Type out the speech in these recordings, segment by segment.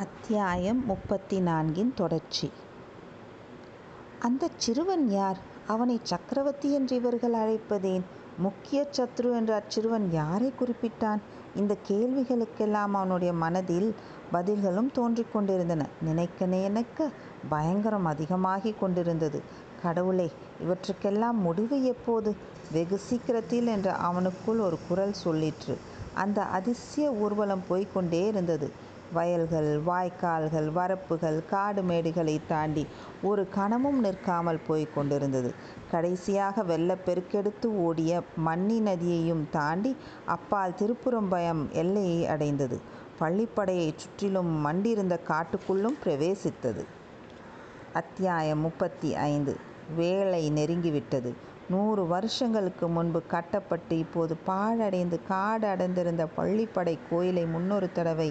அத்தியாயம் முப்பத்தி நான்கின் தொடர்ச்சி. அந்த சிறுவன் யார்? அவனை சக்கரவர்த்தி என்று இவர்கள் அழைப்பதேன் முக்கிய சத்ரு என்று அச்சிறுவன் யாரை குறிப்பிட்டான்? இந்த கேள்விகளுக்கெல்லாம் அவனுடைய மனதில் பதில்களும் தோன்றிக் கொண்டிருந்தன. நினைக்க நினைக்க பயங்கரம் அதிகமாகிக் கொண்டிருந்தது. கடவுளே இவற்றுக்கெல்லாம் முடிவு எப்போது? வெகு சீக்கிரத்தில் என்று அவனுக்குள் ஒரு குரல் சொல்லிற்று. அந்த அதிசய ஊர்வலம் போய்கொண்டே இருந்தது. வயல்கள் வாய்க்கால்கள் வரப்புகள் காடு மேடுகளை தாண்டி ஒரு கணமும் நிற்காமல் போய்க் கொண்டிருந்தது. கடைசியாக வெள்ளப்பெருக்கெடுத்து ஓடிய மன்னி நதியையும் தாண்டி அப்பால் திருப்புறம்பயம் எல்லையை அடைந்தது. பள்ளிப்படையைச் சுற்றிலும் மண்டிருந்த காட்டுக்குள்ளும் பிரவேசித்தது. அத்தியாயம் முப்பத்தி ஐந்து. வேலை நெருங்கிவிட்டது. நூறு வருஷங்களுக்கு முன்பு கட்டப்பட்டு இப்போது பாழடைந்து காடு அடைந்திருந்த பள்ளிப்படை கோயிலை முன்னொரு தடவை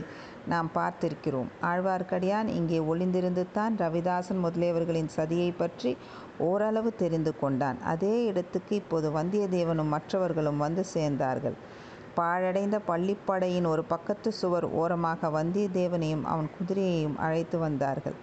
நாம் பார்த்திருக்கிறோம். ஆழ்வார்க்கடியான் இங்கே ஒளிந்திருந்து தான் ரவிதாசன் முதலியவர்களின் சதியை பற்றி ஓரளவு தெரிந்து கொண்டான். அதே இடத்துக்கு இப்போது வந்தியத்தேவனும் மற்றவர்களும் வந்து சேர்ந்தார்கள். பாழடைந்த பள்ளிப்படையின் ஒரு பக்கத்து சுவர் ஓரமாக வந்தியத்தேவனையும் அவன் குதிரையையும் அழைத்து வந்தார்கள்.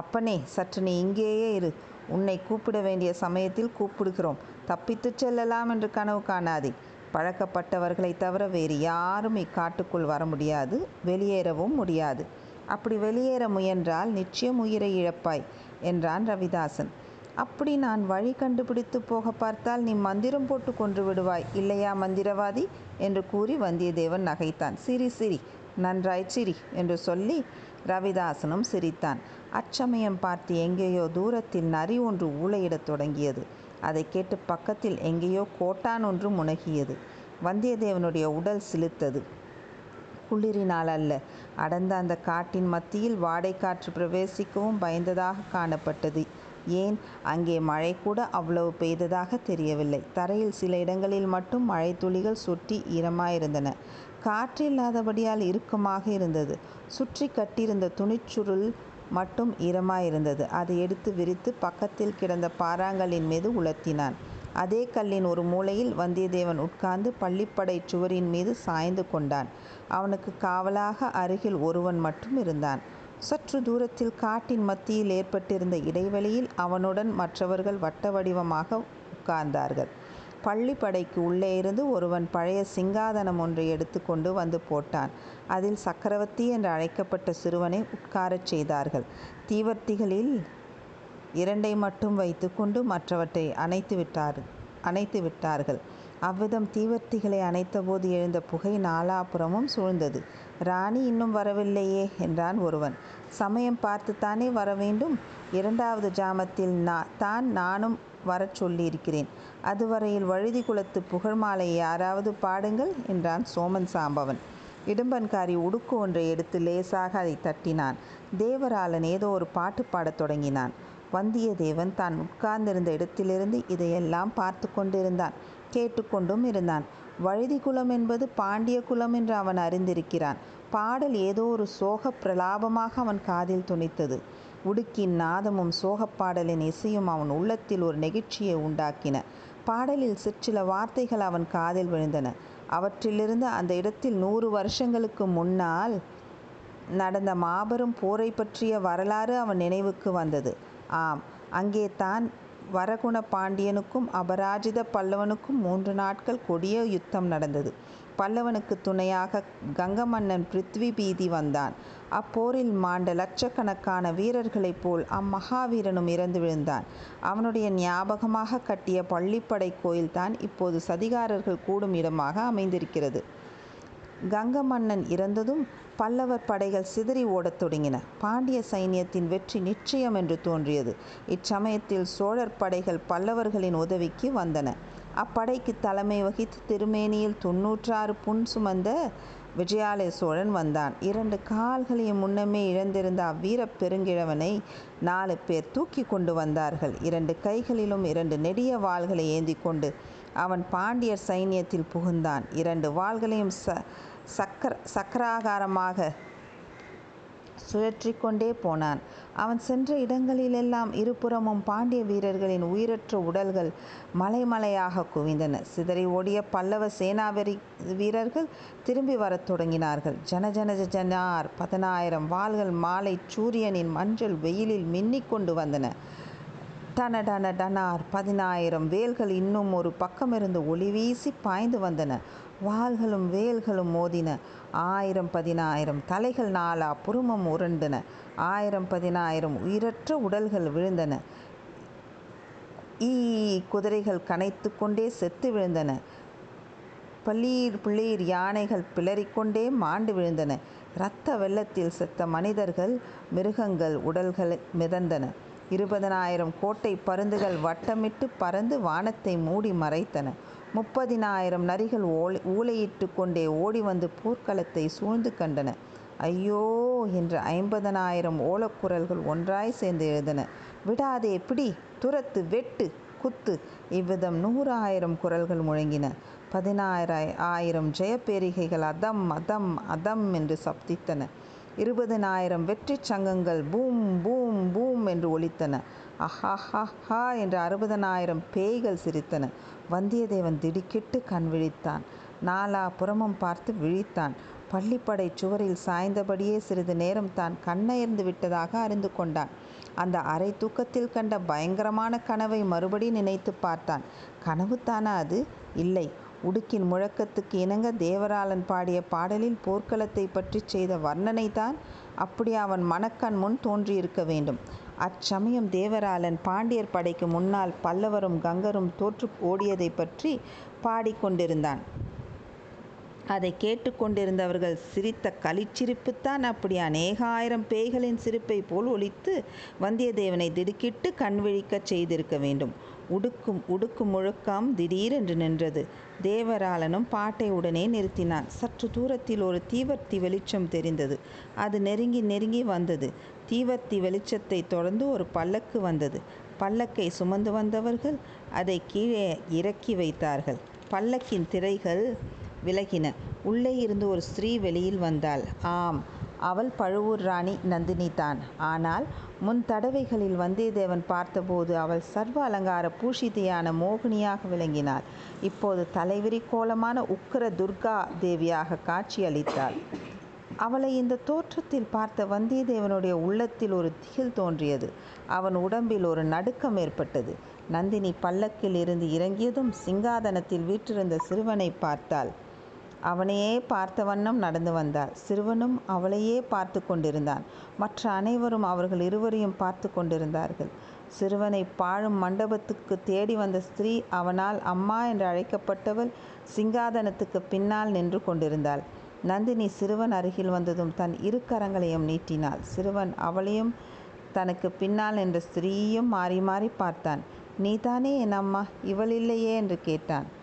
அப்பனே சற்று நீ இங்கேயே இரு. உன்னை கூப்பிட வேண்டிய சமயத்தில் கூப்பிடுகிறோம். தப்பித்துச் செல்லலாம் என்று கனவு காணாதே. பழக்கப்பட்டவர்களை தவிர வேறு யாரும் இக்காட்டுக்குள் வர முடியாது வெளியேறவும் முடியாது. அப்படி வெளியேற முயன்றால் நிச்சயம் உயிரை இழப்பாய் என்றான் ரவிதாசன். அப்படி நான் வழி கண்டுபிடித்து போக பார்த்தால் நீ மந்திரம் போட்டு கொன்று விடுவாய் இல்லையா மந்திரவாதி? என்று கூறி வந்தியத்தேவன் நகைத்தான். சிரி சிரி நன்றாய் சிரி என்று சொல்லி ரவிதாசனும் சிரித்தான். அச்சமயம் பார்த்து எங்கேயோ தூரத்தில் நரி ஒன்று ஊழையிடத் தொடங்கியது. அதை கேட்டு பக்கத்தில் எங்கேயோ கோட்டான் ஒன்று முனகியது. வந்தியத்தேவனுடைய உடல் சிலிர்த்தது. குளிரினால் அல்ல. அடர்ந்த அந்த காட்டின் மத்தியில் வாடை காற்று பிரவேசிக்கவும் பயந்ததாக காணப்பட்டது. ஏன்? அங்கே மழை கூட அவ்வளவு பெய்ததாக தெரியவில்லை. தரையில் சில இடங்களில் மட்டும் மழை துளிகள் சொட்டி ஈரமாயிருந்தன. காற்று இல்லாதபடியால் இறுக்கமாக இருந்தது. சுற்றி கட்டியிருந்த துணிச்சுருள் மட்டும் ஈரமாயிருந்தது. அதை எடுத்து விரித்து பக்கத்தில் கிடந்த பாறாங்கல்லின் மீது உலர்த்தினான். அதே கல்லின் ஒரு மூலையில் வந்தியத்தேவன் உட்கார்ந்து பள்ளிப்படை சுவரின் மீது சாய்ந்து கொண்டான். அவனுக்கு காவலாக அருகில் ஒருவன் மட்டும் இருந்தான். சற்று தூரத்தில் காட்டின் மத்தியில் ஏற்பட்டிருந்த இடைவெளியில் அவனுடன் மற்றவர்கள் வட்ட வடிவமாக உட்கார்ந்தார்கள். பள்ளிப்படைக்கு உள்ளே இருந்து ஒருவன் பழைய சிங்காதனம் ஒன்றை எடுத்துக்கொண்டு வந்து போட்டான். அதில் சக்கரவர்த்தி என்று அழைக்கப்பட்ட சிறுவனை உட்காரச் செய்தார்கள். தீவர்த்திகளில் இரண்டை மட்டும் வைத்துக்கொண்டு மற்றவற்றை அணைத்து விட்டார் அணைத்து விட்டார்கள். அவ்விதம் தீவர்த்திகளை அணைத்தபோது எழுந்த புகை நாலாபுறமும் சூழ்ந்தது. ராணி இன்னும் வரவில்லையே என்றான் ஒருவன். சமயம் பார்த்துத்தானே வர வேண்டும்? இரண்டாவது ஜாமத்தில் நான் தான் நானும் வரச் சொல்லியிருக்கிறேன். அதுவரையில் வழுதி குலத்து புகழ் மாலை யாராவது பாடுங்கள் என்றான் சோமன் சாம்பவன். இடும்பன்காரி உடுக்கு ஒன்றை எடுத்து லேசாக அதை தட்டினான். தேவராளன் ஏதோ ஒரு பாட்டு பாடத் தொடங்கினான். வந்தியத்தேவன் தான் உட்கார்ந்திருந்த இடத்திலிருந்து இதையெல்லாம் பார்த்து கொண்டிருந்தான். கேட்டுக்கொண்டும் இருந்தான். வழுதி குலம் என்பது பாண்டிய குலம் என்று அவன் அறிந்திருக்கிறான். பாடல் ஏதோ ஒரு சோக பிரலாபமாக அவன் காதில் துணித்தது. உடுக்கின் நாதமும் சோகப்பாடலின் இசையும் அவன் உள்ளத்தில் ஒரு நெகிழ்ச்சியை உண்டாக்கின. பாடலில் சிற்சில வார்த்தைகள் அவன் காதில் விழுந்தன. அவற்றிலிருந்து அந்த இடத்தில் நூறு வருஷங்களுக்கு முன்னால் நடந்த மாபெரும் போரை பற்றிய வரலாறு அவன் நினைவுக்கு வந்தது. ஆம் அங்கே தான் வரகுண பாண்டியனுக்கும் அபராஜித பல்லவனுக்கும் மூன்று நாட்கள் கொடிய யுத்தம் நடந்தது. பல்லவனுக்கு துணையாக கங்க மன்னன் பிருத்வி பீதி வந்தான். அப்போரில் மாண்ட லட்சக்கணக்கான வீரர்களைப் போல் அம்மகாவீரனும் இறந்து விழுந்தான். அவனுடைய ஞாபகமாக கட்டிய பள்ளிப்படை கோயில்தான் இப்போது சதிகாரர்கள் கூடும் இடமாக அமைந்திருக்கிறது. கங்க மன்னன் இறந்ததும் பல்லவர் படைகள் சிதறி ஓடத் தொடங்கின. பாண்டிய சைன்யத்தின் வெற்றி நிச்சயம் என்று தோன்றியது. இச்சமயத்தில் சோழர் படைகள் பல்லவர்களின் உதவிக்கு வந்தன. அப்படைக்கு தலைமை வகித்து திருமேனியில் தொன்னூற்றாறு புன் சுமந்த விஜயாலய சோழன் வந்தான். இரண்டு கால்களையும் முன்னமே இழந்திருந்த அவ்வீர பெருங்கிழவனை நாலு பேர் தூக்கி கொண்டு வந்தார்கள். இரண்டு கைகளிலும் இரண்டு நெடிய வாள்களை ஏந்தி கொண்டு அவன் பாண்டியர் சைன்யத்தில் புகுந்தான். இரண்டு வாள்களையும் ச சக்கர சக்கராகாரமாக சுழற்றி கொண்டே போனான். அவன் சென்ற இடங்களிலெல்லாம் இருபுறமும் பாண்டிய வீரர்களின் உயிரற்ற உடல்கள் மலைமலையாக குவிந்தன. சிதறி ஓடிய பல்லவ சேனாவரி வீரர்கள் திரும்பி வரத் தொடங்கினார்கள். ஜன ஜன ஜனார் பதினாயிரம் வாள்கள் மாலை சூரியனின் மஞ்சள் வெயிலில் மின்னிக் கொண்டு வந்தன. டன டன டனார் பதினாயிரம் வேல்கள் இன்னும் ஒரு பக்கமிருந்து ஒளி வீசி பாய்ந்து வந்தன. வாள்களும் வேல்களும் மோதின. ஆயிரம் பதினாயிரம் தலைகள் நாலா புறமும் உருண்டன. ஆயிரம் பதினாயிரம் உயிரற்ற உடல்கள் விழுந்தன. ஈ குதிரைகள் கனைத்து கொண்டே செத்து விழுந்தன. பள்ளீர் பிள்ளீர் யானைகள் பிளறிக்கொண்டே மாண்டு விழுந்தன. இரத்த வெள்ளத்தில் செத்த மனிதர்கள் மிருகங்கள் உடல்கள் மிதந்தன. இருபதனாயிரம் கோட்டை பருந்துகள் வட்டமிட்டு பறந்து வானத்தை மூடி மறைத்தன. முப்பதினாயிரம் நரிகள் ஓலை ஊளையிட்டு கொண்டே ஓடி வந்து போர்க்களத்தை சூழ்ந்து கண்டன. ஐயோ என்ற ஐம்பதனாயிரம் ஓலக்குரல்கள் ஒன்றாய் சேர்ந்து எழுதன விடாதே பிடி துரத்து வெட்டு குத்து இவ்விதம் நூறாயிரம் குரல்கள் முழங்கின. பதினாயிர ஆயிரம் ஜெயப்பேரிகைகள் அதம் அதம் அதம் என்று சப்தித்தன. இருபதனாயிரம் வெற்றி சங்கங்கள் பூம் பூம் பூம் என்று ஒலித்தன. அஹாஹா என்று அறுபதனாயிரம் பேய்கள் சிரித்தன. வந்தியத்தேவன் திடுக்கிட்டு கண் விழித்தான். நாலா புறமும் பார்த்து விழித்தான். பள்ளிப்படை சுவரில் சாய்ந்தபடியே சிறிது நேரம் தான் கண்ணயர்ந்து விட்டதாக அறிந்து கொண்டான். அந்த அரை தூக்கத்தில் கண்ட பயங்கரமான கனவை மறுபடி நினைத்து பார்த்தான். கனவுத்தானா அது? இல்லை. உடுக்கின் முழக்கத்துக்கு இணங்க தேவராளன் பாடிய பாடலில் போர்க்களத்தை பற்றி செய்த வர்ணனை தான் அப்படி அவன் மனக்கண் முன் தோன்றியிருக்க வேண்டும். அச்சமயம் தேவராளன் பாண்டியர் படைக்கு முன்னால் பல்லவரும் கங்கரும் தோற்று ஓடியதை பற்றி பாடிக்கொண்டிருந்தான். அதை கேட்டுக்கொண்டிருந்தவர்கள் சிரித்த கலிச்சிரிப்புத்தான் அப்படி அநேக ஆயிரம் பேய்களின் சிரிப்பை போல் ஒலித்து வந்தியத்தேவனை திடுக்கிட்டு கண் விழிக்கச் செய்திருக்க வேண்டும். உடுக்கும் உடுக்கும் முழுக்கம் திடீரென்று நின்றது. தேவராளனும் பாட்டை உடனே நிறுத்தினான். சற்று தூரத்தில் ஒரு தீவர்த்தி வெளிச்சம் தெரிந்தது. அது நெருங்கி நெருங்கி வந்தது. தீவர்த்தி வெளிச்சத்தை தொடர்ந்து ஒரு பல்லக்கு வந்தது. பல்லக்கை சுமந்து வந்தவர்கள் அதை கீழே இறக்கி வைத்தார்கள். பல்லக்கின் திரைகள் விலகின. உள்ளே இருந்து ஒரு ஸ்திரீ வெளியில் வந்தாள். ஆம் அவள் பழுவூர் ராணி நந்தினி தான் ஆனால் முன் தடவைகளில் வந்தியத்தேவன் பார்த்தபோது அவள் சர்வ அலங்கார பூஷிதியான மோகினியாக விளங்கினாள். இப்போது தலைவிரி கோலமான உக்கிர துர்கா தேவியாக காட்சியளித்தாள் அவளை இந்த தோற்றத்தில் பார்த்த வந்தியத்தேவனுடைய உள்ளத்தில் ஒரு திகில் தோன்றியது. அவன் உடம்பில் ஒரு நடுக்கம் ஏற்பட்டது. நந்தினி பல்லக்கில் இருந்து இறங்கியதும் சிங்காதனத்தில் வீற்றிருந்த சிறுவனை பார்த்தாள். அவனையே பார்த்த வண்ணம் நடந்து வந்தாள் சிறுவனும் அவளையே பார்த்து கொண்டிருந்தான். மற்ற அனைவரும் அவர்கள் இருவரையும் பார்த்து கொண்டிருந்தார்கள். சிறுவனை பாழும் மண்டபத்துக்கு தேடி வந்த ஸ்திரீ அவனால் அம்மா என்று அழைக்கப்பட்டவள் சிங்காதனத்துக்கு பின்னால் நின்று கொண்டிருந்தாள். நந்தினி சிறுவன் அருகில் வந்ததும் தன் இரு கரங்களையும் நீட்டினாள். சிறுவன் அவளையும் தனக்கு பின்னால் நின்ற ஸ்திரீயும் மாறி மாறி பார்த்தான். நீதானே என் அம்மா? இவள் இல்லையே? என்று கேட்டான்.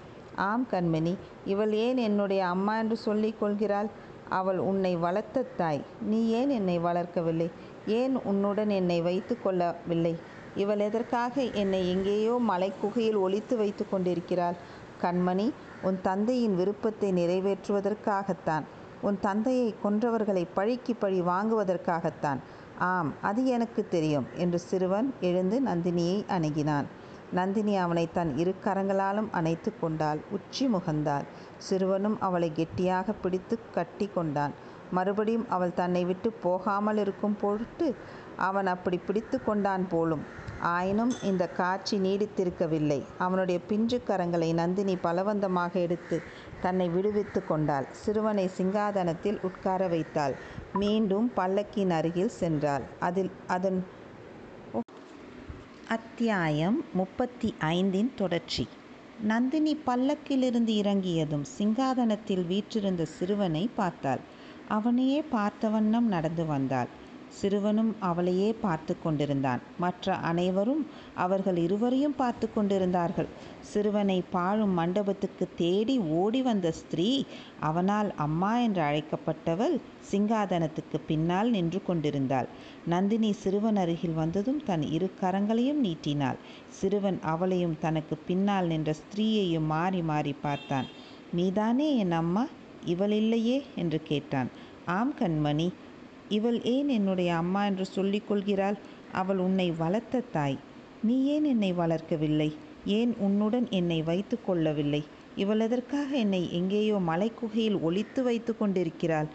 ஆம் கண்மணி இவள் ஏன் என்னுடைய அம்மா என்று சொல்லிக் கொள்கிறாள்? அவள் உன்னை வளர்த்த தாய். நீ ஏன் என்னை வளர்க்கவில்லை? ஏன் உன்னுடன் என்னை வைத்து கொள்ளவில்லை? இவள் எதற்காக என்னை எங்கேயோ மலைக்குகையில் ஒழித்து வைத்து கொண்டிருக்கிறாள்? கண்மணி உன் தந்தையின் விருப்பத்தை நிறைவேற்றுவதற்காகத்தான். உன் தந்தையை கொன்றவர்களை பழிக்கு பழி வாங்குவதற்காகத்தான். ஆம் அது எனக்கு தெரியும் என்று சிறுவன் எழுந்து நந்தினியை அணுகினான். நந்தினி அவனை தன் இரு கரங்களாலும் அணைத்து கொண்டாள். உச்சி முகந்தாள். சிறுவனும் அவளை கெட்டியாக பிடித்து கட்டி கொண்டான். மறுபடியும் அவள் தன்னை விட்டு போகாமல் இருக்கும் பொருட்டு அவன் அப்படி பிடித்து கொண்டான் போலும். ஆயினும் இந்த காட்சி நீடித்திருக்கவில்லை. அவனுடைய பிஞ்சு கரங்களை நந்தினி பலவந்தமாக எடுத்து தன்னை விடுவித்து கொண்டாள். சிறுவனை சிங்காதனத்தில் உட்கார வைத்தாள். மீண்டும் பல்லக்கின் அருகில் சென்றாள். அதில் அதன் அத்தியாயம் முப்பத்தி ஐந்தின் தொடர்ச்சி. நந்தினி பல்லக்கிலிருந்து இறங்கியதும் சிங்காதனத்தில் வீற்றிருந்த சிறுவனை பார்த்தாள். அவனையே பார்த்த வண்ணம் நடந்து வந்தாள். சிறுவனும் அவளையே பார்த்து கொண்டிருந்தான். மற்ற அனைவரும் அவர்கள் இருவரையும் பார்த்து கொண்டிருந்தார்கள். சிறுவனை பாழும் மண்டபத்துக்கு தேடி ஓடி வந்த ஸ்திரீ அவனால் அம்மா என்று அழைக்கப்பட்டவள் சிங்காதனத்துக்கு பின்னால் நின்று கொண்டிருந்தாள். நந்தினி சிறுவன் அருகில் வந்ததும் தன் இரு கரங்களையும் நீட்டினாள். சிறுவன் அவளையும் தனக்கு பின்னால் நின்ற ஸ்திரீயையும் மாறி மாறி பார்த்தான். நீதானே என் அம்மா? இவள் இல்லையே? என்று கேட்டான். ஆம் கண்மணி. இவள் ஏன் என்னுடைய அம்மா என்று சொல்லிக் கொள்கிறாள்? அவள் உன்னை வளர்த்த தாய். நீ ஏன் என்னை வளர்க்கவில்லை? ஏன் உன்னுடன் என்னை வைத்து கொள்ளவில்லை? இவள் எதற்காக என்னை எங்கேயோ மலைக்குகையில் ஒளித்து வைத்து கொண்டிருக்கிறாள்?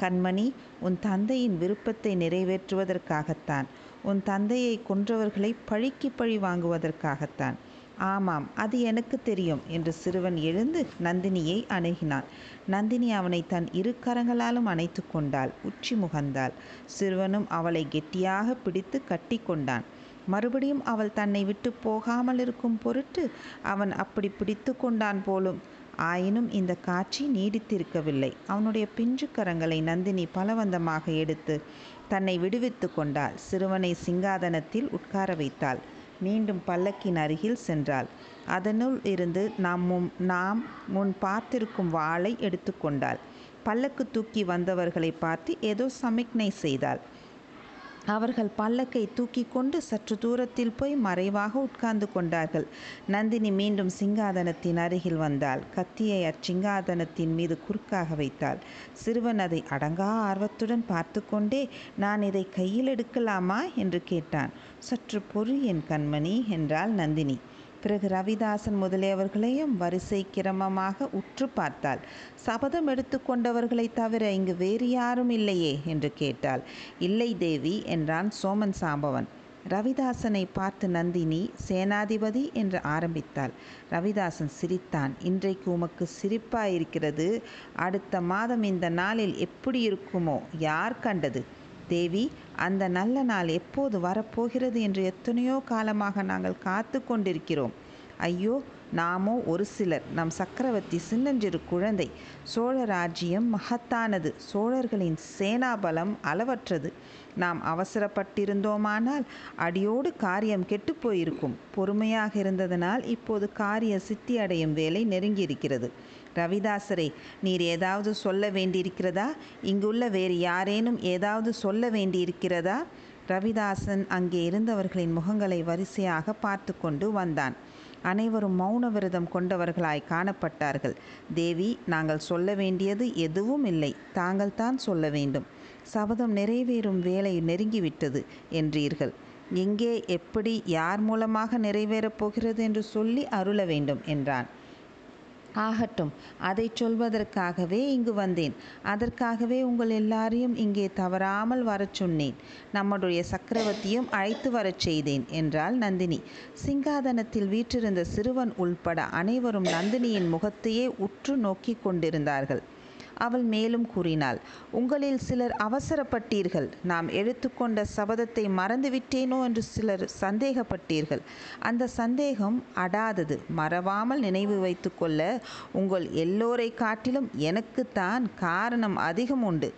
கண்மணி உன் தந்தையின் விருப்பத்தை நிறைவேற்றுவதற்காகத்தான். உன் தந்தையை கொன்றவர்களை பழிக்கு பழி வாங்குவதற்காகத்தான். ஆமாம் அது எனக்கு தெரியும் என்று சிறுவன் எழுந்து நந்தினியை அணுகினான். நந்தினி அவனை தன் இரு கரங்களாலும் அணைத்து கொண்டாள் உச்சி முகந்தாள். சிறுவனும் அவளை கெட்டியாக பிடித்து கட்டி கொண்டான். மறுபடியும் அவள் தன்னை விட்டு போகாமல் இருக்கும் பொருட்டு அவன் அப்படி பிடித்து கொண்டான் போலும். ஆயினும் இந்த காட்சி நீடித்திருக்கவில்லை. அவனுடைய பிஞ்சு கரங்களை நந்தினி பலவந்தமாக எடுத்து தன்னை விடுவித்து கொண்டாள். சிறுவனை சிங்காதனத்தில் உட்கார வைத்தாள். மீண்டும் பல்லக்கின் அருகில் சென்றாள். அதனுள் இருந்து நாம் முன் நாம் முன் பார்த்திருக்கும் வாளை எடுத்துக்கொண்டாள். பல்லக்கு தூக்கி வந்தவர்களை பார்த்து ஏதோ சமிக்ஞை செய்தாள். அவர்கள் பல்லக்கை தூக்கி கொண்டு சற்று தூரத்தில் போய் மறைவாக உட்கார்ந்து கொண்டார்கள். நந்தினி மீண்டும் சிங்காதனத்தின் அருகில் வந்தாள். கத்தியை அச்சிங்காதனத்தின் மீது குறுக்காக வைத்தாள். சிறுவன் அதை அடங்கா ஆர்வத்துடன் பார்த்து கொண்டே நான் இதை கையில் எடுக்கலாமா? என்று கேட்டான். சற்று பொறு என் கண்மணி என்றாள் நந்தினி. பிறகு ரவிதாசன் முதலியவர்களையும் வரிசை கிரமமாக உற்று பார்த்தாள். சபதம் எடுத்துக்கொண்டவர்களை தவிர இங்கு வேறு யாரும் இல்லையே என்று கேட்டாள். இல்லை தேவி என்றான் சோமன் சாம்பவன். ரவிதாசனை பார்த்து நந்தினி சேனாதிபதி என்று ஆரம்பித்தாள். ரவிதாசன் சிரித்தான். இன்றைக்கு உமக்கு சிரிப்பாயிருக்கிறது. அடுத்த மாதம் இந்த நாளில் எப்படி இருக்குமோ? யார் கண்டது? தேவி அந்த நல்ல நாள் எப்போது வரப்போகிறது என்று எத்தனையோ காலமாக நாங்கள் காத்து கொண்டிருக்கிறோம். ஐயோ நாமோ ஒரு சிலர். நம் சக்கரவர்த்தி சின்னஞ்சிறு குழந்தை. சோழ ராஜ்யம் மகத்தானது. சோழர்களின் சேனாபலம் அளவற்றது. நாம் அவசரப்பட்டிருந்தோமானால் அடியோடு காரியம் கெட்டுப்போயிருக்கும் பொறுமையாக இருந்ததனால் இப்போது காரிய சித்தி அடையும் வேலை நெருங்கியிருக்கிறது. ரவிதாசரே நீர் ஏதாவது சொல்ல வேண்டியிருக்கிறதா? இங்குள்ள வேறு யாரேனும் ஏதாவது சொல்ல வேண்டியிருக்கிறதா? ரவிதாசன் அங்கே இருந்தவர்களின் முகங்களை வரிசையாக பார்த்து கொண்டு வந்தான். அனைவரும் மௌன விரதம் கொண்டவர்களாய் காணப்பட்டார்கள். தேவி நாங்கள் சொல்ல வேண்டியது எதுவும் இல்லை. தாங்கள் தான் சொல்ல வேண்டும். சபதம் நிறைவேறும் வேலை நெருங்கிவிட்டது என்றீர்கள். எங்கே எப்படி யார் மூலமாக நிறைவேறப் போகிறது என்று சொல்லி அருள வேண்டும் என்றான். ஆகட்டும். அதை சொல்வதற்காகவே இங்கு வந்தேன். அதற்காகவே உங்கள் எல்லாரையும் இங்கே தவறாமல் வரச் சொன்னேன். நம்முடைய சக்கரவர்த்தியும் அழைத்து வரச் செய்தேன் என்றாள் நந்தினி. சிங்காதனத்தில் வீற்றிருந்த சிறுவன் உள்பட அனைவரும் நந்தினியின் முகத்தையே உற்று நோக்கி கொண்டிருந்தார்கள். அவள் மேலும் கூறினாள் உங்களில் சிலர் அவசரப்பட்டீர்கள். நாம் எடுத்துக்கொண்ட சபதத்தை மறந்துவிட்டேனோ என்று சிலர் சந்தேகப்பட்டீர்கள். அந்த சந்தேகம் அடாதது. மறவாமல் நினைவு வைத்துக்கொள்ள உங்கள் எல்லோரை காட்டிலும் எனக்குத்தான் காரணம் அதிகம் உண்டு.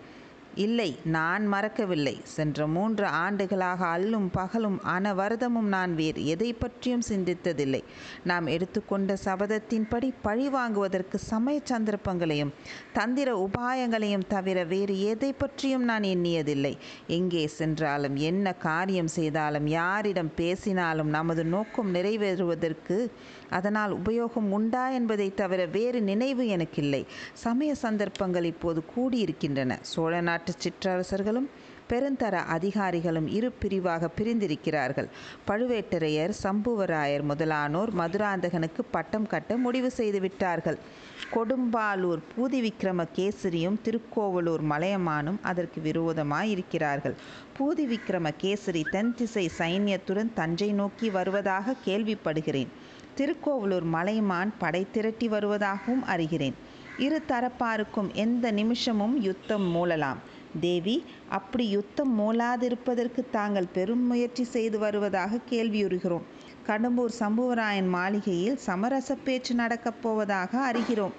இல்லை நான் மறக்கவில்லை. சென்ற மூன்று ஆண்டுகளாக அல்லும் பகலும் அனவரதமும் நான் வேறு எதை பற்றியும் சிந்தித்ததில்லை. நாம் எடுத்துக்கொண்ட சபதத்தின்படி பழி வாங்குவதற்கு சமய சந்தர்ப்பங்களையும் தந்திர உபாயங்களையும் தவிர வேறு எதை பற்றியும் நான் எண்ணியதில்லை. எங்கே சென்றாலும் என்ன காரியம் செய்தாலும் யாரிடம் பேசினாலும் நமது நோக்கம் நிறைவேறுவதற்கு அதனால் உபயோகம் உண்டா என்பதை தவிர வேறு நினைவு எனக்கில்லை. சமய சந்தர்ப்பங்கள் இப்போது கூடியிருக்கின்றன. சோழ நாட்டு சிற்றரசர்களும் பெருந்தர அதிகாரிகளும் இரு பிரிவாக பிரிந்திருக்கிறார்கள். பழுவேட்டரையர் சம்புவராயர் முதலானோர் மதுராந்தகனுக்கு பட்டம் கட்ட முடிவு செய்து விட்டார்கள் கொடும்பாலூர் பூதி விக்ரம கேசரியும் திருக்கோவலூர் மலையமானும் அதற்கு விரோதமாய் இருக்கிறார்கள் பூதி விக்ரம கேசரி தென் திசை சைன்யத்துடன் தஞ்சை நோக்கி வருவதாக கேள்விப்படுகிறேன். திருக்கோவலூர் மலைமான் படை திரட்டி வருவதாகவும் அறிகிறேன். இரு தரப்பாருக்கும் எந்த நிமிஷமும் யுத்தம் மூளலாம் தேவி அப்படி யுத்தம் மூளாதிருப்பதற்கு தாங்கள் பெரும் முயற்சி செய்து வருவதாக கேள்வியுறுகிறோம். கடம்பூர் சம்புவராயன் மாளிகையில் சமரச பேச்சு நடக்கப் போவதாக அறிகிறோம்.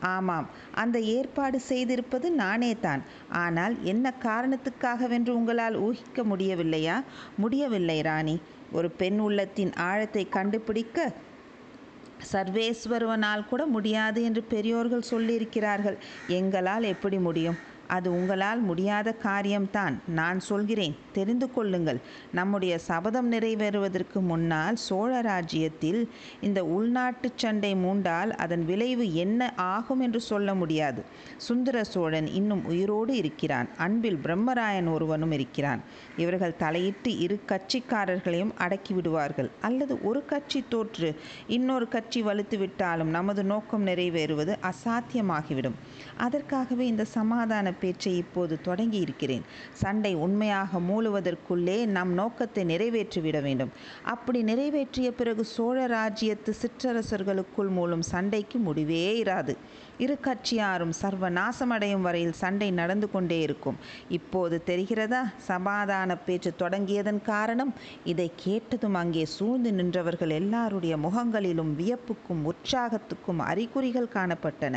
ஆமாம் அந்த ஏற்பாடு செய்திருப்பது நானே தான். ஆனால் என்ன காரணத்துக்காகவென்று உங்களால் ஊகிக்க முடியவில்லையா? முடியவில்லை ராணி. ஒரு பெண் உள்ளத்தின் ஆழத்தை கண்டுபிடிக்க சர்வேஸ்வரவனால் கூட முடியாது என்று பெரியோர்கள் சொல்லியிருக்கிறார்கள். எங்களால் எப்படி முடியும்? அது உங்களால் முடியாத காரியம்தான். நான் சொல்கிறேன் தெரிந்து கொள்ளுங்கள். நம்முடைய சபதம் நிறைவேறுவதற்கு முன்னால் சோழ ராஜ்யத்தில் இந்த உள்நாட்டு சண்டை மூண்டால் அதன் விளைவு என்ன ஆகும் என்று சொல்ல முடியாது. சுந்தர சோழன் இன்னும் உயிரோடு இருக்கிறான். அன்பில் பிரம்மராயன் ஒருவனும் இருக்கிறான். இவர்கள் தலையிட்டு இரு கட்சிக்காரர்களையும் அடக்கி விடுவார்கள். அல்லது ஒரு கட்சி தோற்று இன்னொரு கட்சி வலுத்து விட்டாலும் நமது நோக்கம் நிறைவேறுவது அசாத்தியமாகிவிடும். அதற்காகவே இந்த சமாதான பேச்சை இப்போது தொடங்கி இருக்கிறேன். சண்டை உண்மையாக மூழுவதற்குள்ளே நம் நோக்கத்தை நிறைவேற்றிவிட வேண்டும். அப்படி நிறைவேற்றிய பிறகு சோழ ராஜ்யத்து சிற்றரசர்களுக்குள் மூலம் சண்டைக்கு முடிவே இராது. இரு கட்சியாரும் சர்வ நாசமடையும் வரையில் சண்டை நடந்து கொண்டே இருக்கும். இப்போது தெரிகிறதா? சமாதான பேச்சு தொடங்கியதன் காரணம்? இதை கேட்டதும் அங்கே சூழ்ந்து நின்றவர்கள் எல்லாருடைய முகங்களிலும் வியப்புக்கும் உற்சாகத்துக்கும் அறிகுறிகள் காணப்பட்டன.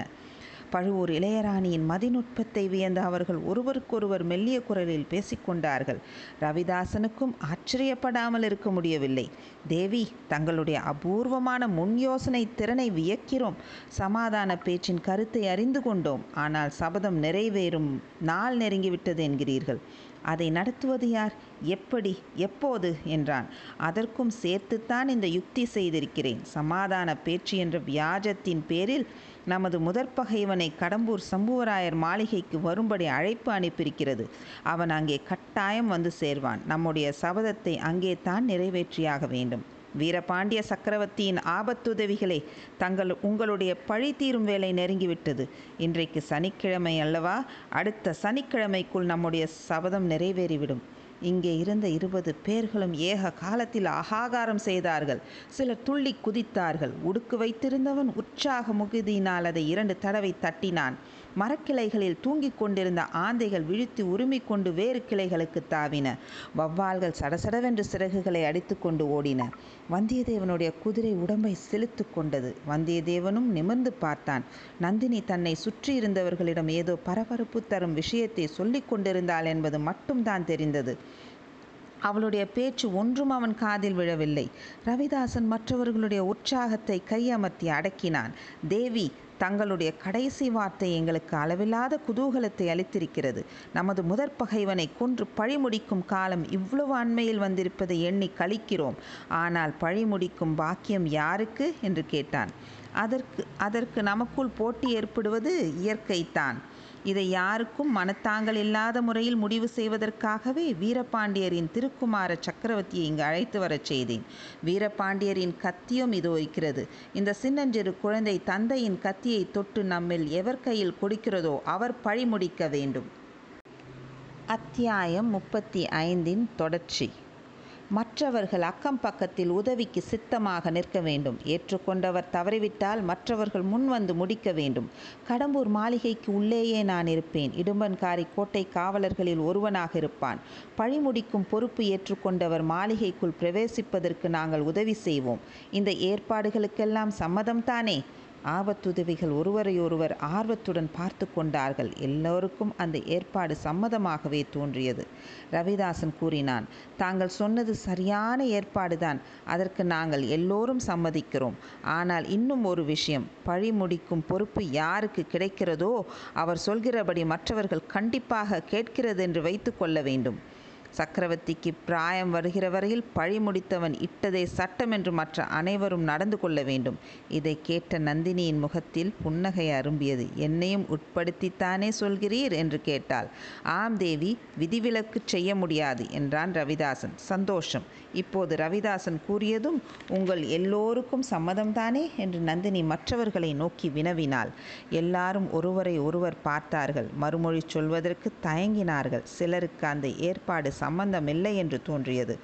பழுவூர் இளையராணியின் மதிநுட்பத்தை வியந்த அவர்கள் ஒருவருக்கொருவர் மெல்லிய குரலில் பேசிக்கொண்டார்கள். ரவிதாசனுக்கும் ஆச்சரியப்படாமல் இருக்க முடியவில்லை. தேவி தங்களுடைய அபூர்வமான முன் யோசனை திறனை வியக்கிறோம். சமாதான பேச்சின் கருத்தை அறிந்து கொண்டோம். ஆனால் சபதம் நிறைவேறும் நாள் நெருங்கிவிட்டது என்கிறீர்கள். அதை நடத்துவது யார்? எப்படி? எப்போது? என்றான். அதற்கும் சேர்த்துத்தான் இந்த யுக்தி செய்திருக்கிறேன். சமாதான பேச்சு என்ற வியாஜத்தின் பேரில் நமது முதற் பகைவனை கடம்பூர் சம்புவராயர் மாளிகைக்கு வரும்படி அழைப்பு அனுப்பியிருக்கிறது. அவன் அங்கே கட்டாயம் வந்து சேர்வான். நம்முடைய சபதத்தை அங்கே தான் நிறைவேற்றியாக வேண்டும். வீரபாண்டிய சக்கரவர்த்தியின் ஆபத்துதவிகளே தங்கள் உங்களுடைய பழி தீரும் வேலை நெருங்கிவிட்டது. இன்றைக்கு சனிக்கிழமை அல்லவா? அடுத்த சனிக்கிழமைக்குள் நம்முடைய சபதம் நிறைவேறிவிடும். இங்கே இருந்த இருபது பேர்களும் ஏக காலத்தில் அகாகாரம் செய்தார்கள். சிலர் துள்ளி குதித்தார்கள். உடுக்கு வைத்திருந்தவன் உற்சாக முகுதியினால் அதை இரண்டு தடவை தட்டினான். மரக்கிளைகளில் தூங்கிக் கொண்டிருந்த ஆந்தைகள் விழித்து உருமிக் கொண்டு வேறு கிளைகளுக்கு தாவின. வவ்வால்கள் சடசடவென்று சிறகுகளை அடித்துக்கொண்டு ஓடின. வந்தியத்தேவனுடைய குதிரை உடம்பை செலுத்து கொண்டது. வந்தியத்தேவனும் நிமிர்ந்து பார்த்தான். நந்தினி தன்னை சுற்றி இருந்தவர்களிடம் ஏதோ பரபரப்பு தரும் விஷயத்தை சொல்லிக் கொண்டிருந்தாள் என்பது மட்டும்தான் தெரிந்தது. அவளுடைய பேச்சு ஒன்றும் அவன் காதில் விழவில்லை. ரவிதாசன் மற்றவர்களுடைய உற்சாகத்தை கையமர்த்தி அடக்கினான். தேவி தங்களுடைய கடைசி வார்த்தை எங்களுக்கு அளவில்லாத குதூகலத்தை அளித்திருக்கிறது. நமது முதற் பகைவனை கொன்று பழிமுடிக்கும் காலம் இவ்வளவு அண்மையில் வந்திருப்பதை எண்ணி கழிக்கிறோம் ஆனால் பழிமுடிக்கும் பாக்கியம் யாருக்கு? என்று கேட்டான். அதற்கு அதற்கு நமக்குள் போட்டி ஏற்படுவது இயற்கைத்தான் இதை யாருக்கும் மனத்தாங்கள் இல்லாத முறையில் முடிவு செய்வதற்காகவே வீரபாண்டியரின் திருக்குமார சக்கரவர்த்தியை இங்கு அழைத்து வரச் செய்தேன். வீரபாண்டியரின் கத்தியும் இதோ இருக்கிறது. இந்த சின்னஞ்சிறு குழந்தை தந்தையின் கத்தியை தொட்டு நம்மில் எவர் கையில் கொடுக்கிறதோ அவர் பழி முடிக்க வேண்டும். அத்தியாயம் முப்பத்தி ஐந்தின் தொடர்ச்சி. மற்றவர்கள் அக்கம் பக்கத்தில் உதவிக்கு சித்தமாக நிற்க வேண்டும். ஏற்றுக்கொண்டவர் தவறிவிட்டால் மற்றவர்கள் முன் வந்து முடிக்க வேண்டும். கடம்பூர் மாளிகைக்கு உள்ளேயே நான் இருப்பேன். இடும்பன்காரி கோட்டை காவலர்களில் ஒருவனாக இருப்பான். பழிமுடிக்கும் பொறுப்பு ஏற்றுக்கொண்டவர் மாளிகைக்குள் பிரவேசிப்பதற்கு நாங்கள் உதவி செய்வோம். இந்த ஏற்பாடுகளுக்கெல்லாம் சம்மதம் தானே? ஆபத்துதவிகள் ஒருவரையொருவர் ஆர்வத்துடன் பார்த்து கொண்டார்கள். எல்லோருக்கும் அந்த ஏற்பாடு சம்மதமாகவே தோன்றியது. ரவிதாசன் கூறினான் தாங்கள் சொன்னது சரியான ஏற்பாடுதான். அதற்கு நாங்கள் எல்லோரும் சம்மதிக்கிறோம். ஆனால் இன்னும் ஒரு விஷயம். பழி முடிக்கும் பொறுப்பு யாருக்கு கிடைக்கிறதோ அவர் சொல்கிறபடி மற்றவர்கள் கண்டிப்பாக கேட்கிறது என்று வைத்து கொள்ள வேண்டும். சக்கரவர்த்திக்கு பிராயம் வருகிற வரையில் பழி முடித்தவன் இட்டதே சட்டம் என்று மற்ற அனைவரும் நடந்து கொள்ள வேண்டும். இதை கேட்ட நந்தினியின் முகத்தில் புன்னகை அரும்பியது. என்னையும் உட்படுத்தித்தானே சொல்கிறீர்? என்று கேட்டாள். ஆம் தேவி விதிவிலக்கு செய்ய முடியாது என்றான் ரவிதாசன். சந்தோஷம். இப்போது ரவிதாசன் கூறியதும் உங்கள் எல்லோருக்கும் சம்மதம்தானே? என்று நந்தினி மற்றவர்களை நோக்கி வினவினாள். எல்லாரும் ஒருவரை ஒருவர் பார்த்தார்கள். மறுமொழி சொல்வதற்கு தயங்கினார்கள். சிலருக்கு அந்த ஏற்பாடு சம்பந்தமில்லை என்று தோன்றியது.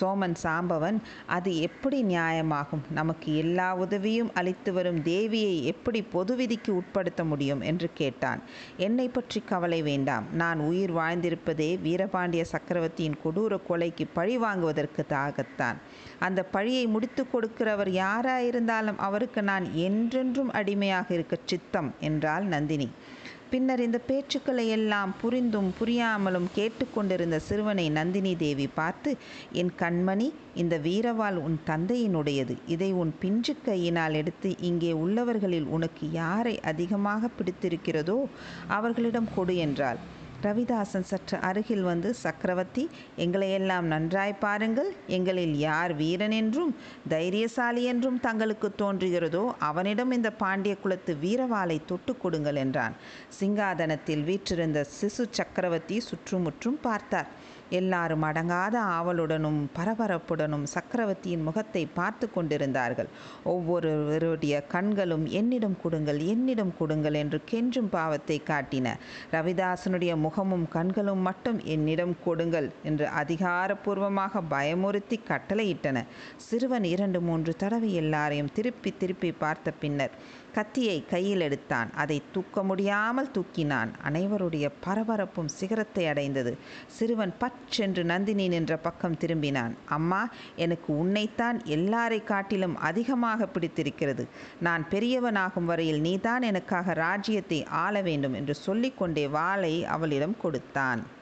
சோமன் சாம்பவன் அது எப்படி நியாயமாகும்? நமக்கு எல்லா உதவியும் அளித்து வரும் தேவியை எப்படி பொது விதிக்கு உட்படுத்த முடியும்? என்று கேட்டான். என்னை பற்றி கவலை வேண்டாம். நான் உயிர் வாழ்ந்திருப்பதே வீரபாண்டிய சக்கரவர்த்தியின் கொடூர கொலைக்கு பழி வாங்குவதற்கு தாகத்தான் அந்த பழியை முடித்து கொடுக்கிறவர் யாராயிருந்தாலும் அவருக்கு நான் என்றென்றும் அடிமையாக இருக்க சித்தம் என்றாள் நந்தினி. பின்னர் இந்த பேச்சுக்களை எல்லாம் புரிந்தும் புரியாமலும் கேட்டுக்கொண்டிருந்த சிறுவனை நந்தினி தேவி பார்த்து என் கண்மணி இந்த வீரவாள் உன் தந்தையினுடையது. இதை உன் பிஞ்சு கையினால் எடுத்து இங்கே உள்ளவர்களில் உனக்கு யாரை அதிகமாக பிடித்திருக்கிறதோ அவர்களிடம் கொடு என்றாள். ரவிதாசன் சற்று அருகில் வந்து சக்கரவர்த்தி எங்களையெல்லாம் நன்றாய் பாருங்கள். எங்களில் யார் வீரன் என்றும் தைரியசாலி என்றும் தங்களுக்கு தோன்றுகிறதோ அவனிடம் இந்த பாண்டிய குலத்து வீரவாளை தொட்டு கொடுங்கள் என்றான். சிங்காதனத்தில் வீற்றிருந்த சிசு சக்கரவர்த்தி சுற்றுமுற்றும் பார்த்தார். எல்லாரும் அடங்காத ஆவலுடனும் பரபரப்புடனும் சக்கரவர்த்தியின் முகத்தை பார்த்து கொண்டிருந்தார்கள். ஒவ்வொருவருடைய கண்களும் என்னிடம் கொடுங்கள் என்னிடம் கொடுங்கள் என்று கெஞ்சும் பாவத்தை காட்டின. ரவிதாசனுடைய முகமும் கண்களும் மட்டும் என்னிடம் கொடுங்கள் என்று அதிகாரப்பூர்வமாக பயமுறுத்தி கட்டளையிட்டன. சிறுவன் இரண்டு மூன்று தடவை எல்லாரையும் திருப்பி திருப்பி பார்த்த பின்னர் கத்தியை கையில் எடுத்தான். அதை தூக்க முடியாமல் தூக்கினான். அனைவருடைய பரபரப்பும் சிகரத்தை அடைந்தது. சிறுவன் பற்றென்று நந்தினி நின்ற பக்கம் திரும்பினான். அம்மா எனக்கு உன்னைத்தான் எல்லாரை காட்டிலும் அதிகமாக பிடித்திருக்கிறது. நான் பெரியவனாகும் வரையில் நீதான் எனக்காக ராஜ்யத்தை ஆள வேண்டும் என்று சொல்லிக்கொண்டே வாளை அவளிடம் கொடுத்தான்.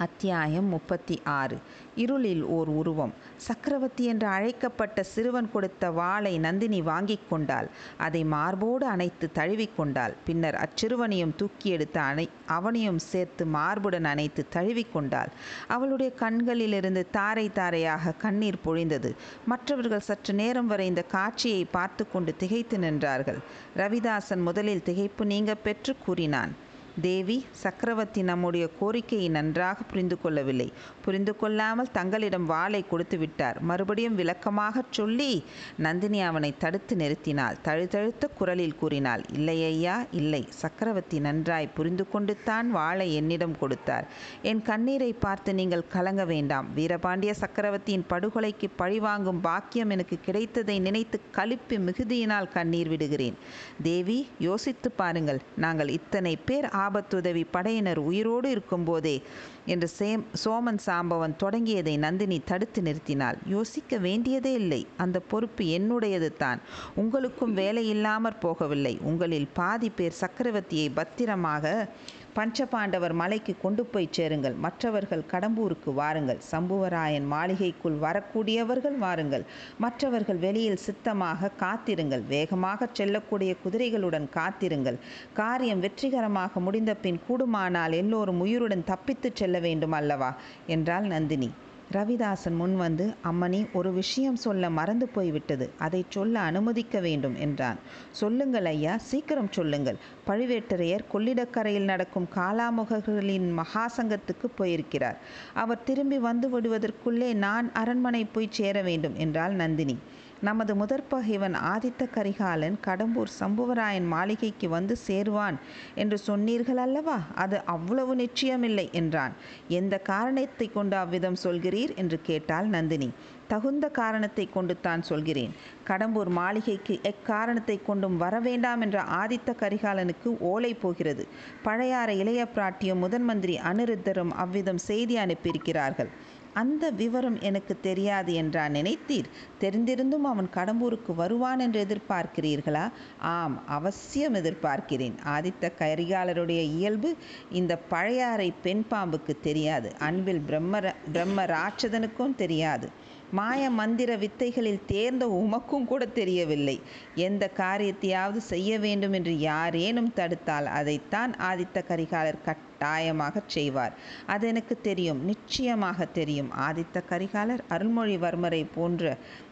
அத்தியாயம் முப்பத்தி ஆறு. இருளில் ஓர் உருவம். சக்கரவர்த்தி என்று அழைக்கப்பட்ட சிறுவன் கொடுத்த வாளை நந்தினி வாங்கிக் கொண்டாள். அதை மார்போடு அணைத்து தழுவிக்கொண்டாள் பின்னர் அச்சிறுவனையும் தூக்கி எடுத்து அணை அவனையும் சேர்த்து மார்புடன் அணைத்து தழுவிக்கொண்டாள் அவளுடைய கண்களிலிருந்து தாரை தாரையாக கண்ணீர் பொழிந்தது. மற்றவர்கள் சற்று நேரம் வரை இந்த காட்சியை பார்த்து கொண்டு திகைத்து நின்றார்கள். ரவிதாசன் முதலில் திகைப்பு நீங்க பெற்று கூறினான். தேவி சக்கரவர்த்தி நம்முடைய கோரிக்கையை நன்றாக புரிந்து கொள்ளவில்லை. புரிந்து கொள்ளாமல் தங்களிடம் வாளை கொடுத்து விட்டார். மறுபடியும் விளக்கமாகச் சொல்லி நந்தினி அவனை தடுத்து நிறுத்தினாள். தழுதழுத்த குரலில் கூறினாள் இல்லை ஐயா இல்லை. சக்கரவர்த்தி நன்றாய் புரிந்து கொண்டு தான் வாளை என்னிடம் கொடுத்தார். என் கண்ணீரை பார்த்து நீங்கள் கலங்க வேண்டாம். வீரபாண்டிய சக்கரவர்த்தியின் படுகொலைக்கு பழிவாங்கும் பாக்கியம் எனக்கு கிடைத்ததை நினைத்து கழிப்பு மிகுதியினால் கண்ணீர் விடுகிறேன். தேவி யோசித்து பாருங்கள். நாங்கள் இத்தனை பேர் ஆ ஆபத்துதவி படையினர் உயிரோடு இருக்கும்போதே என்று சேம் சோமன் சாம்பவன் தொடங்கியதை நந்தினி தடுத்து நிறுத்தினாள். யோசிக்க வேண்டியதே இல்லை. அந்த பொறுப்பு என்னுடையது தான். உங்களுக்கும் வேலை இல்லாமற் போகவில்லை. உங்களில் பாதி பேர் சக்கரவர்த்தியை பத்திரமாக பஞ்சபாண்டவர் மலைக்கு கொண்டு போய் சேருங்கள். மற்றவர்கள் கடம்பூருக்கு வாருங்கள். சம்புவராயன் மாளிகைக்குள் வரக்கூடியவர்கள் வாருங்கள். மற்றவர்கள் வெளியில் சித்தமாக காத்திருங்கள். வேகமாக செல்லக்கூடிய குதிரைகளுடன் காத்திருங்கள். காரியம் வெற்றிகரமாக முடிந்த பின் கூடுமானால் எல்லோரும் உயிருடன் தப்பித்துச் செல்ல வேண்டும் அல்லவா? என்றாள் நந்தினி. ரவிதாசன் முன் வந்து அம்மணி ஒரு விஷயம் சொல்ல மறந்து போய்விட்டது. அதை சொல்ல அனுமதிக்க வேண்டும் என்றான். சொல்லுங்கள் ஐயா சீக்கிரம் சொல்லுங்கள். பழுவேட்டரையர் கொள்ளிடக்கரையில் நடக்கும் காலாமுகர்களின் மகாசங்கத்துக்கு போயிருக்கிறார். அவர் திரும்பி வந்து விடுவதற்குள்ளே நான் அரண்மனை போய் சேர வேண்டும் என்றாள் நந்தினி. நமது முதற் பகைவன் ஆதித்த கரிகாலன் கடம்பூர் சம்புவராயன் மாளிகைக்கு வந்து சேருவான் என்று சொன்னீர்கள் அல்லவா? அது அவ்வளவு நிச்சயமில்லை என்றான். எந்த காரணத்தை கொண்டு அவ்விதம் சொல்கிறீர்? என்று கேட்டாள் நந்தினி. தகுந்த காரணத்தை கொண்டு தான் சொல்கிறேன். கடம்பூர் மாளிகைக்கு எக்காரணத்தை கொண்டும் வரவேண்டாம் என்ற ஆதித்த கரிகாலனுக்கு ஓலை போகிறது. பழையாற இளைய பிராட்டியும் முதன் மந்திரி அனிருத்தரும் அவ்விதம் செய்தி அனுப்பியிருக்கிறார்கள். அந்த விவரம் எனக்கு தெரியாது என்றா நினைத்தீர்? தெரிந்திருந்தும் அவன் கடம்பூருக்கு வருவான் என்று எதிர்பார்க்கிறீர்களா? ஆம் அவசியம் எதிர்பார்க்கிறேன். ஆதித்த கரிகாலருடைய இயல்பு இந்த பழையாறை பெண் பாம்புக்கு தெரியாது. அன்பில் பிரம்ம பிரம்ம ராட்சதனுக்கும் தெரியாது. மாய மந்திர வித்தைகளில் தேர்ந்த உமக்கும் கூட தெரியவில்லை. எந்த காரியத்தையாவது செய்ய வேண்டும் என்று யாரேனும் தடுத்தால் அதைத்தான் ஆதித்த கரிகாலர் கட்டாயமாக செய்வார். அது எனக்கு தெரியும். நிச்சயமாக தெரியும். ஆதித்த கரிகாலர் அருள்மொழிவர்மரை போன்ற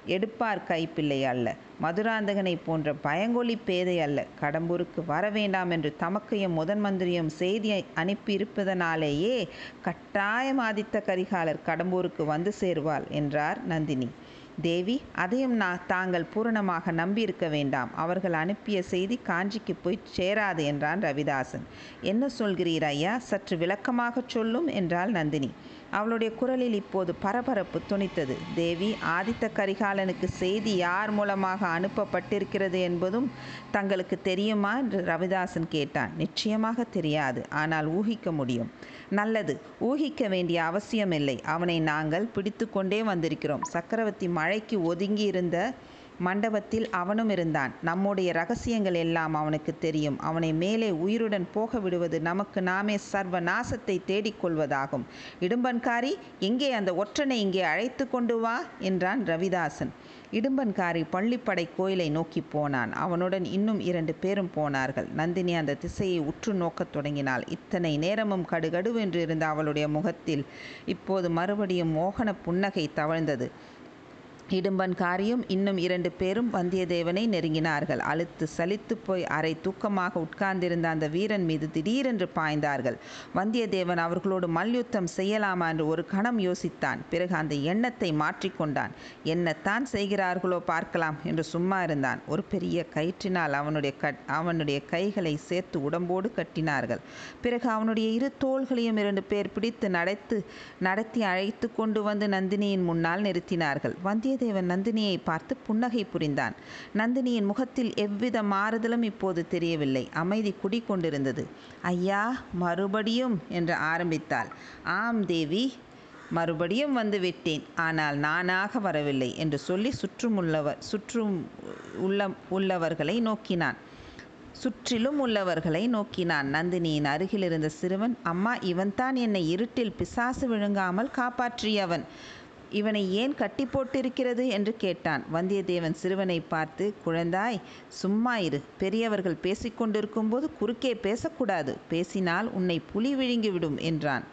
எடுப்பார் கைப்பிள்ளை அல்ல. மதுராந்தகனை போன்ற பயங்கொலி பேதை அல்ல. கடம்பூருக்கு வர வேண்டாம் என்று தமக்கையும் முதன் மந்திரியும் செய்தியை அனுப்பியிருப்பதனாலேயே கட்டாயம் ஆதித்த கரிகாலர் கடம்பூருக்கு வந்து சேருவாள் என்றார் நந்தினி. தேவி அதையும் நான் தாங்கள் பூரணமாக நம்பியிருக்க வேண்டாம். அவர்கள் அனுப்பிய செய்தி காஞ்சிக்கு போய் சேராது என்றான் ரவிதாசன். என்ன சொல்கிறீர் ஐயா? சற்று விளக்கமாகச் சொல்லும் என்றாள் நந்தினி. அவளுடைய குரலில் இப்போது பரபரப்பு துணித்தது. தேவி ஆதித்த கரிகாலனுக்கு செய்தி யார் மூலமாக அனுப்பப்பட்டிருக்கிறது என்பதும் தங்களுக்கு தெரியுமா? என்று ரவிதாசன் கேட்டான். நிச்சயமாக தெரியாது. ஆனால் ஊகிக்க முடியும். நல்லது. ஊகிக்க வேண்டிய அவசியமில்லை. அவனை நாங்கள் பிடித்து கொண்டே வந்திருக்கிறோம். சக்கரவர்த்தி மழைக்கு ஒதுங்கி இருந்த மண்டபத்தில் அவனும் இருந்தான். நம்முடைய ரகசியங்கள் எல்லாம் அவனுக்கு தெரியும். அவனை மேலே உயிருடன் போக விடுவது நமக்கு நாமே சர்வ நாசத்தை தேடிக்கொள்வதாகும் இடும்பன்காரி எங்கே அந்த ஒற்றனை இங்கே அழைத்து கொண்டு வா? என்றான் ரவிதாசன். இடும்பன்காரி பள்ளிப்படை கோயிலை நோக்கி போனான். அவனுடன் இன்னும் இரண்டு பேரும் போனார்கள். நந்தினி அந்த திசையை உற்று நோக்கத் தொடங்கினாள். இத்தனை நேரமும் கடுகடுவென்று இருந்த அவளுடைய முகத்தில் இப்போது மறுபடியும் மோகன புன்னகை தவழ்ந்தது. இடும்பன்காரியும் இன்னும் இரண்டு பேரும் வந்தியத்தேவனை நெருங்கினார்கள். அழுத்து சலித்து போய் அரை தூக்கமாக உட்கார்ந்திருந்த அந்த வீரன் மீது திடீரென்று பாய்ந்தார்கள். வந்தியத்தேவன் அவர்களோடு மல்யுத்தம் செய்யலாமா என்று ஒரு கணம் யோசித்தான். பிறகு அந்த எண்ணத்தை மாற்றிக்கொண்டான் என்னத்தான் செய்கிறார்களோ பார்க்கலாம் என்று சும்மா இருந்தான். ஒரு பெரிய கயிற்றினால் அவனுடைய கட் அவனுடைய கைகளை சேர்த்து உடம்போடு கட்டினார்கள். பிறகு அவனுடைய இரு தோள்களையும் இரண்டு பேர் பிடித்து நடத்து நடத்தி அழைத்து கொண்டு வந்து நந்தினியின் முன்னால் நிறுத்தினார்கள். வந்திய வந்தியத்தேவன் நந்தினியை பார்த்து புன்னகை புரிந்தான். நந்தினியின் முகத்தில் எவ்வித மாறுதலும் இப்போது தெரியவில்லை. அமைதி குடிக்கொண்டிருந்தது ஐயா மறுபடியும் என்று ஆரம்பித்தாள். ஆம் தேவி மறுபடியும் வந்து விட்டேன். ஆனால் நானாக வரவில்லை என்று சொல்லி சுற்றுமுள்ளவர் சுற்றும் உள்ள உள்ளவர்களை நோக்கினான். சுற்றிலும் உள்ளவர்களை நோக்கினான். நந்தினியின் அருகில் இருந்த சிறுவன் அம்மா இவன்தான் என்னை இருட்டில் பிசாசு விழுங்காமல் காப்பாற்றியவன். இவனை ஏன் கட்டி போட்டிருக்கிறது என்று கேட்டான். வந்தியத்தேவன் சிறுவனை பார்த்து குழந்தாய் சும்மா இரு. பெரியவர்கள் பேசிக்கொண்டிருக்கும்போது குறுக்கே பேசக்கூடாது. பேசினால் உன்னை புலி விழுங்கிவிடும் என்றான்.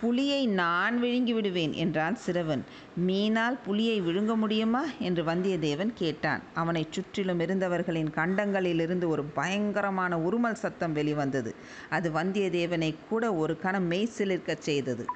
புலியை நான் விழுங்கி விடுவேன் என்றான் சிறுவன். மீனால் புலியை விழுங்க முடியுமா? என்று வந்தியத்தேவன் கேட்டான். அவனைச் சுற்றிலும் இருந்தவர்களின் கண்டங்களிலிருந்து ஒரு பயங்கரமான உருமல் சத்தம் வெளிவந்தது. அது வந்தியத்தேவனை கூட ஒரு கணம் மெய் சிலிர்க்கச் செய்தது.